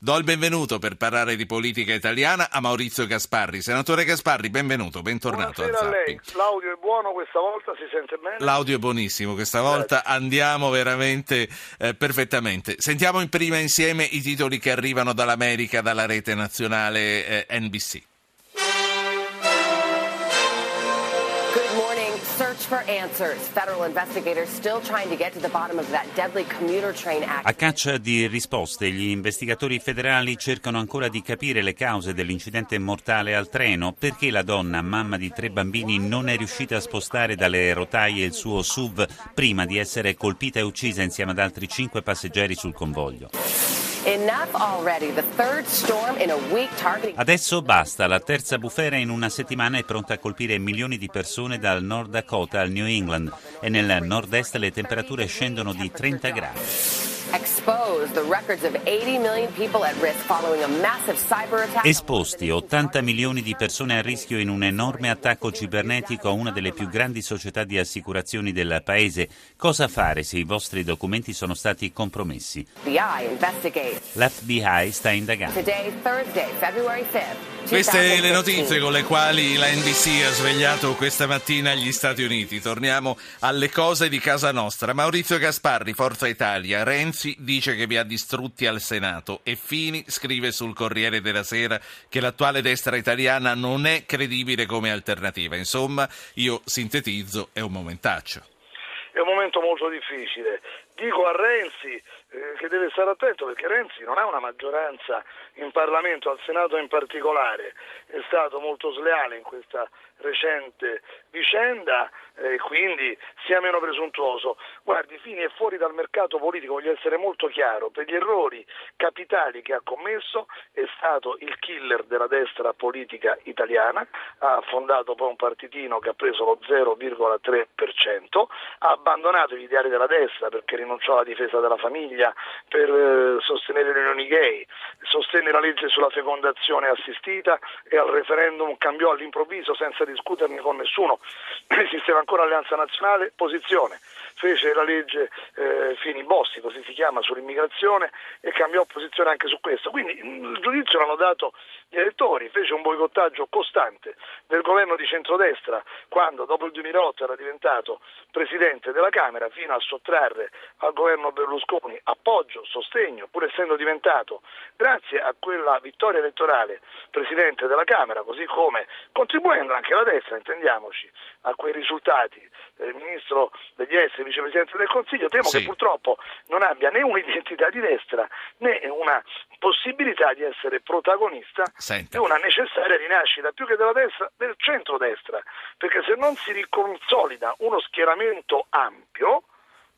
Do il benvenuto per parlare di politica italiana a Maurizio Gasparri. Senatore Gasparri, benvenuto, bentornato Buonasera a, a lei. L'audio è buono questa volta, si sente bene? L'audio è buonissimo, questa volta Grazie. andiamo veramente eh, perfettamente. Sentiamo in prima insieme i titoli che arrivano dall'America, dalla rete nazionale eh, NBC. A caccia di risposte, gli investigatori federali cercano ancora di capire le cause dell'incidente mortale al treno, perché la donna, mamma di tre bambini, non è riuscita a spostare dalle rotaie il suo SUV prima di essere colpita e uccisa insieme ad altri cinque passeggeri sul convoglio. Adesso basta, la terza bufera in una settimana è pronta a colpire milioni di persone dal Nord Dakota al New England e nel nord-est le temperature scendono di 30 gradi. Esposti 80 milioni di persone a rischio in un enorme attacco cibernetico a una delle più grandi società di assicurazioni del paese. Cosa fare se i vostri documenti sono stati compromessi? L'FBI sta indagando. Queste le notizie con le quali la NBC ha svegliato questa mattina gli Stati Uniti. Torniamo alle cose di casa nostra. Maurizio Gasparri, Forza Italia. Renzi dice che vi ha distrutti al Senato e Fini scrive sul Corriere della Sera che l'attuale destra italiana non è credibile come alternativa. Insomma, io sintetizzo, è un momentaccio. È un momento molto difficile. Dico a Renzi eh, che deve stare attento perché Renzi non ha una maggioranza in Parlamento, al Senato in particolare, è stato molto sleale in questa recente vicenda e eh, quindi sia meno presuntuoso. Guardi, Fini è fuori dal mercato politico, voglio essere molto chiaro, per gli errori capitali che ha commesso è stato il killer della destra politica italiana, ha fondato poi un partitino che ha preso lo 0,3%, ha abbandonato gli ideali della destra perché rinunciò alla difesa della famiglia, per eh, sostenere le unioni gay, sostenne la legge sulla fecondazione assistita e al referendum cambiò all'improvviso senza discuterne con nessuno, esisteva ancora Alleanza Nazionale, posizione, fece la legge eh, Fini Bossi, così si chiama, sull'immigrazione e cambiò posizione anche su questo. Quindi mm, il giudizio l'hanno dato gli elettori, fece un boicottaggio costante del governo di centrodestra quando dopo il 2008 era diventato presidente della Camera fino a sottrarre al governo Berlusconi appoggio, sostegno, pur essendo diventato, grazie a quella vittoria elettorale, presidente della Camera, così come contribuendo anche la destra, intendiamoci, a quei risultati del ministro degli esteri, vicepresidente del Consiglio, temo sì. che purtroppo non abbia né un'identità di destra né una possibilità di essere protagonista Senta. di una necessaria rinascita più che della destra, del centrodestra, perché se non si riconsolida uno schieramento ampio,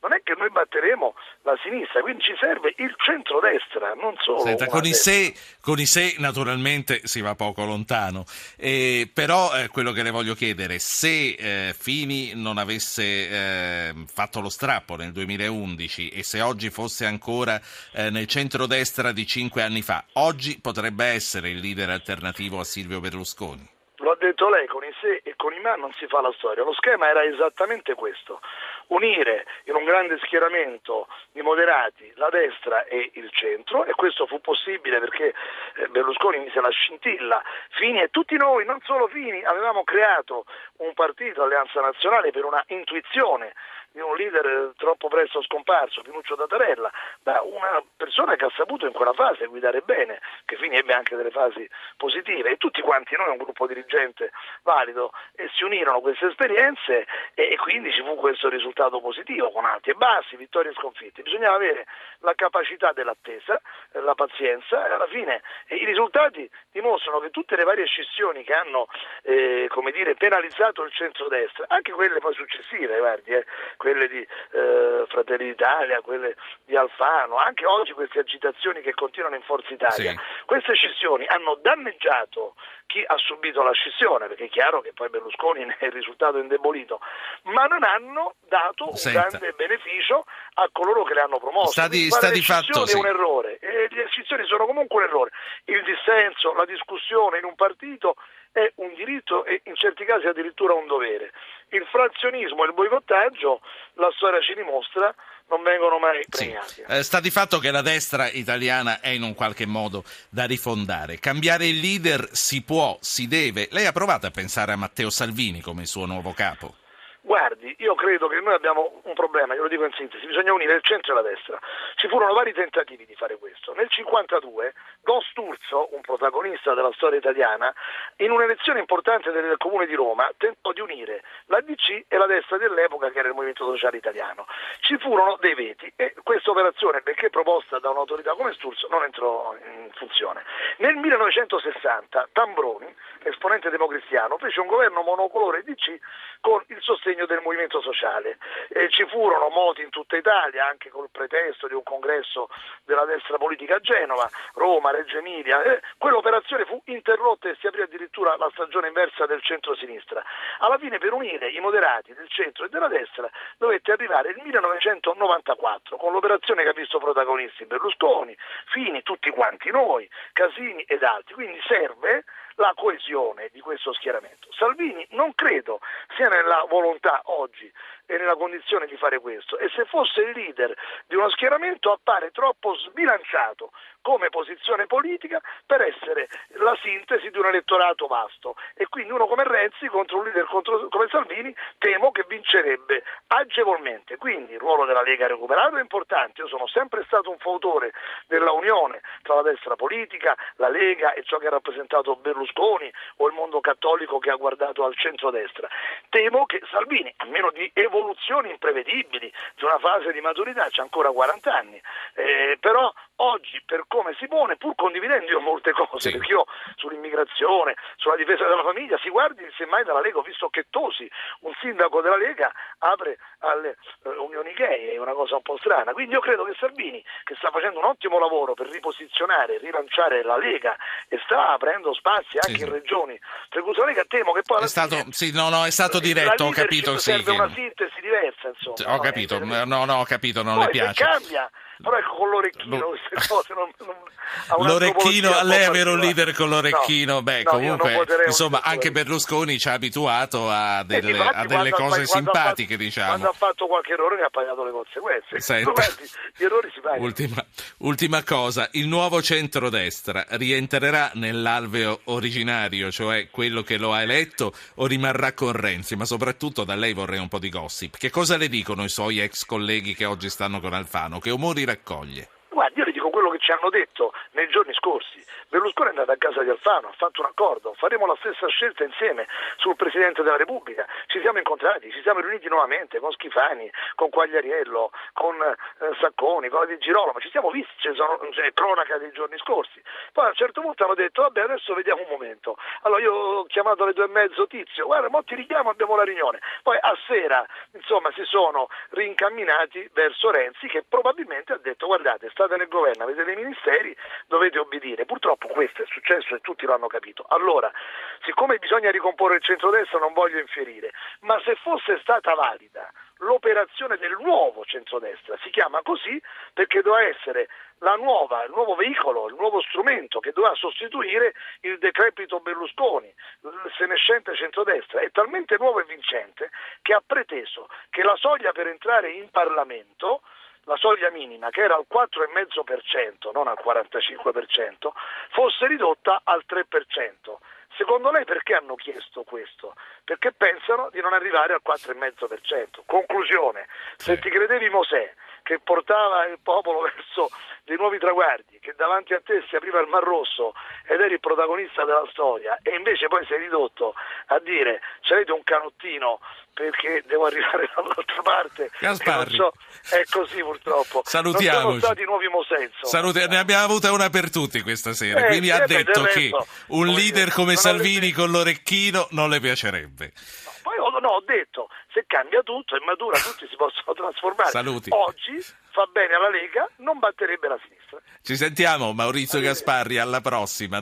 non è che noi batteremo la sinistra, quindi ci serve il centrodestra, non solo. Senta, con, i se, con, i se, naturalmente si va poco lontano, eh, però eh, quello che le voglio chiedere, se eh, Fini non avesse eh, fatto lo strappo nel 2011 e se oggi fosse ancora eh, nel centrodestra di cinque anni fa, oggi potrebbe essere il leader alternativo a Silvio Berlusconi? Lo ha detto lei, con i se e con i ma non si fa la storia. Lo schema era esattamente questo unire in un grande schieramento di moderati la destra e il centro e questo fu possibile perché eh, Berlusconi mise la scintilla. Fini e tutti noi, non solo Fini, avevamo creato un partito, Alleanza Nazionale, per una intuizione di un leader troppo presto scomparso, Pinuccio Tatarella, da una persona che ha saputo in quella fase guidare bene, che Fini ebbe anche delle fasi positive e tutti quanti noi, un gruppo dirigente valido, e si unirono queste esperienze e quindi ci fu questo risultato positivo con alti e bassi, vittorie e sconfitte. Bisognava avere la capacità dell'attesa, eh, la pazienza e alla fine eh, i risultati dimostrano che tutte le varie scissioni che hanno eh, dire, penalizzato il centrodestra, anche quelle poi successive, guardi, eh, quelle di eh, Fratelli d'Italia, quelle di Alfano, anche oggi queste agitazioni che continuano in Forza Italia, sì. queste scissioni hanno danneggiato chi ha subito la scissione, perché è chiaro che poi Berlusconi ne è risultato indebolito, ma non hanno dato un Senta. grande beneficio a coloro che le hanno promosse. Sta di, sta di fatto, sì. è un errore, e le scissioni sono comunque un errore. Il dissenso, la discussione in un partito è un diritto e in certi casi addirittura un dovere. Il frazionismo e il boicottaggio, la storia ci dimostra, non vengono mai premiati. Sì. Eh, sta di fatto che la destra italiana è in un qualche modo da rifondare. Cambiare il leader si può, si deve. Lei ha provato a pensare a Matteo Salvini come il suo nuovo capo? Guardi, io credo che noi abbiamo un problema, glielo dico in sintesi, bisogna unire il centro e la destra. Ci furono vari tentativi di fare questo. Nel 1952 Don Sturzo, un protagonista della storia italiana, in un'elezione importante del Comune di Roma tentò di unire la DC e la destra dell'epoca che era il Movimento Sociale Italiano. Ci furono dei veti e questa operazione, benché proposta da un'autorità come Sturzo, non entrò in funzione. Nel 1960 Tambroni, esponente democristiano, fece un governo monocolore DC con il sostegno del movimento sociale. E ci furono moti in tutta Italia, anche col pretesto di un congresso della destra politica a Genova, Roma, Reggio Emilia. Eh, quell'operazione fu interrotta e si aprì addirittura la stagione inversa del centro-sinistra. Alla fine per unire i moderati del centro e della destra dovette arrivare il 1994 con l'operazione che ha visto protagonisti Berlusconi, Fini, tutti quanti noi, Casini ed altri. Quindi serve la coesione di questo schieramento. Salvini non credo sia nella volontà oggi e nella condizione di fare questo e se fosse il leader di uno schieramento appare troppo sbilanciato come posizione politica per essere la sintesi di un elettorato vasto e quindi uno come Renzi contro un leader contro, come Salvini temo che vincerebbe agevolmente. Quindi il ruolo della Lega recuperato è importante, io sono sempre stato un fautore della unione tra la destra politica, la Lega e ciò che ha rappresentato Berlusconi o il mondo cattolico che ha guardato al centro-destra. Temo che Salvini, a meno di evoluzioni imprevedibili, di una fase di maturità, c'è ancora 40 anni, eh, però oggi per come si pone, pur condividendo io molte cose, sì. perché io sull'immigrazione, sulla difesa della famiglia, si guardi semmai dalla Lega, ho visto che Tosi, un sindaco della Lega, apre alle uh, unioni gay, è una cosa un po' strana. Quindi io credo che Salvini, che sta facendo un ottimo lavoro per riposizionare, rilanciare la Lega e sta aprendo spazi anche sì, in regioni, per cui la Lega temo che poi è stato, fine, sì, no, no, è stato diretto, ho capito. Serve sì, una che... diversa, insomma. Ho capito, no, no, ho capito, non poi le piace. cambia però ecco con l'orecchino queste cose non, non, l'orecchino a lei avere un leader con l'orecchino? No, beh no, comunque insomma anche Berlusconi ci ha abituato a delle, infatti, a delle cose simpatiche fatto, diciamo. quando ha fatto qualche errore ne ha pagato le conseguenze. Senta, gli errori si pagano. Ultima, ultima cosa il nuovo centrodestra rientrerà nell'alveo originario cioè quello che lo ha eletto o rimarrà con Renzi? Ma soprattutto da lei vorrei un po' di gossip. Che cosa le dicono i suoi ex colleghi che oggi stanno con Alfano? Che umori raccoglie? Guardi, io le dico quello che ci hanno detto nei giorni scorsi. Berlusconi è andato a casa di Alfano, ha fatto un accordo, faremo la stessa scelta insieme sul Presidente della Repubblica. Ci siamo incontrati, ci siamo riuniti nuovamente con Schifani, con Quagliariello, con eh, Sacconi, con la Di Girolamo, ci siamo visti, c'è, c'è cronaca dei giorni scorsi. Poi a un certo punto hanno detto, vabbè adesso vediamo un momento. Allora io ho chiamato alle due e mezzo Tizio, guarda, mo ti richiamo, abbiamo la riunione. Poi a sera, insomma, si sono rincamminati verso Renzi che probabilmente ha detto, guardate, state nel governo, avete dei ministeri, dovete obbedire. Purtroppo questo è successo e tutti lo hanno capito. Allora, siccome bisogna ricomporre il centrodestra non voglio infierire, ma se fosse stata valida l'operazione del nuovo centrodestra, si chiama così perché doveva essere nuova, il nuovo veicolo, il nuovo strumento che doveva sostituire il decrepito Berlusconi, il senescente centrodestra, è talmente nuovo e vincente che ha preteso che la soglia per entrare in Parlamento la soglia minima, che era al 4,5%, non al 45%, fosse ridotta al 3%. Secondo lei perché hanno chiesto questo? Perché pensano di non arrivare al 4,5%. Conclusione, se ti credevi Mosè che portava il popolo verso dei nuovi traguardi, che davanti a te si apriva il Mar Rosso ed eri il protagonista della storia e invece poi sei ridotto a dire c'avete un canottino perché devo arrivare dall'altra parte. Gasparri. So, è così purtroppo. Salutiamo. sono stati nuovi Mosenso. Saluti- ne abbiamo avuta una per tutti questa sera. Eh, quindi ha detto che un leader come Salvini con l'orecchino non le piacerebbe. No, poi no, ho detto se cambia tutto e matura tutti si possono trasformare. Saluti. Oggi fa bene alla Lega, non batterebbe la sinistra. Ci sentiamo Maurizio Gasparri, alla prossima.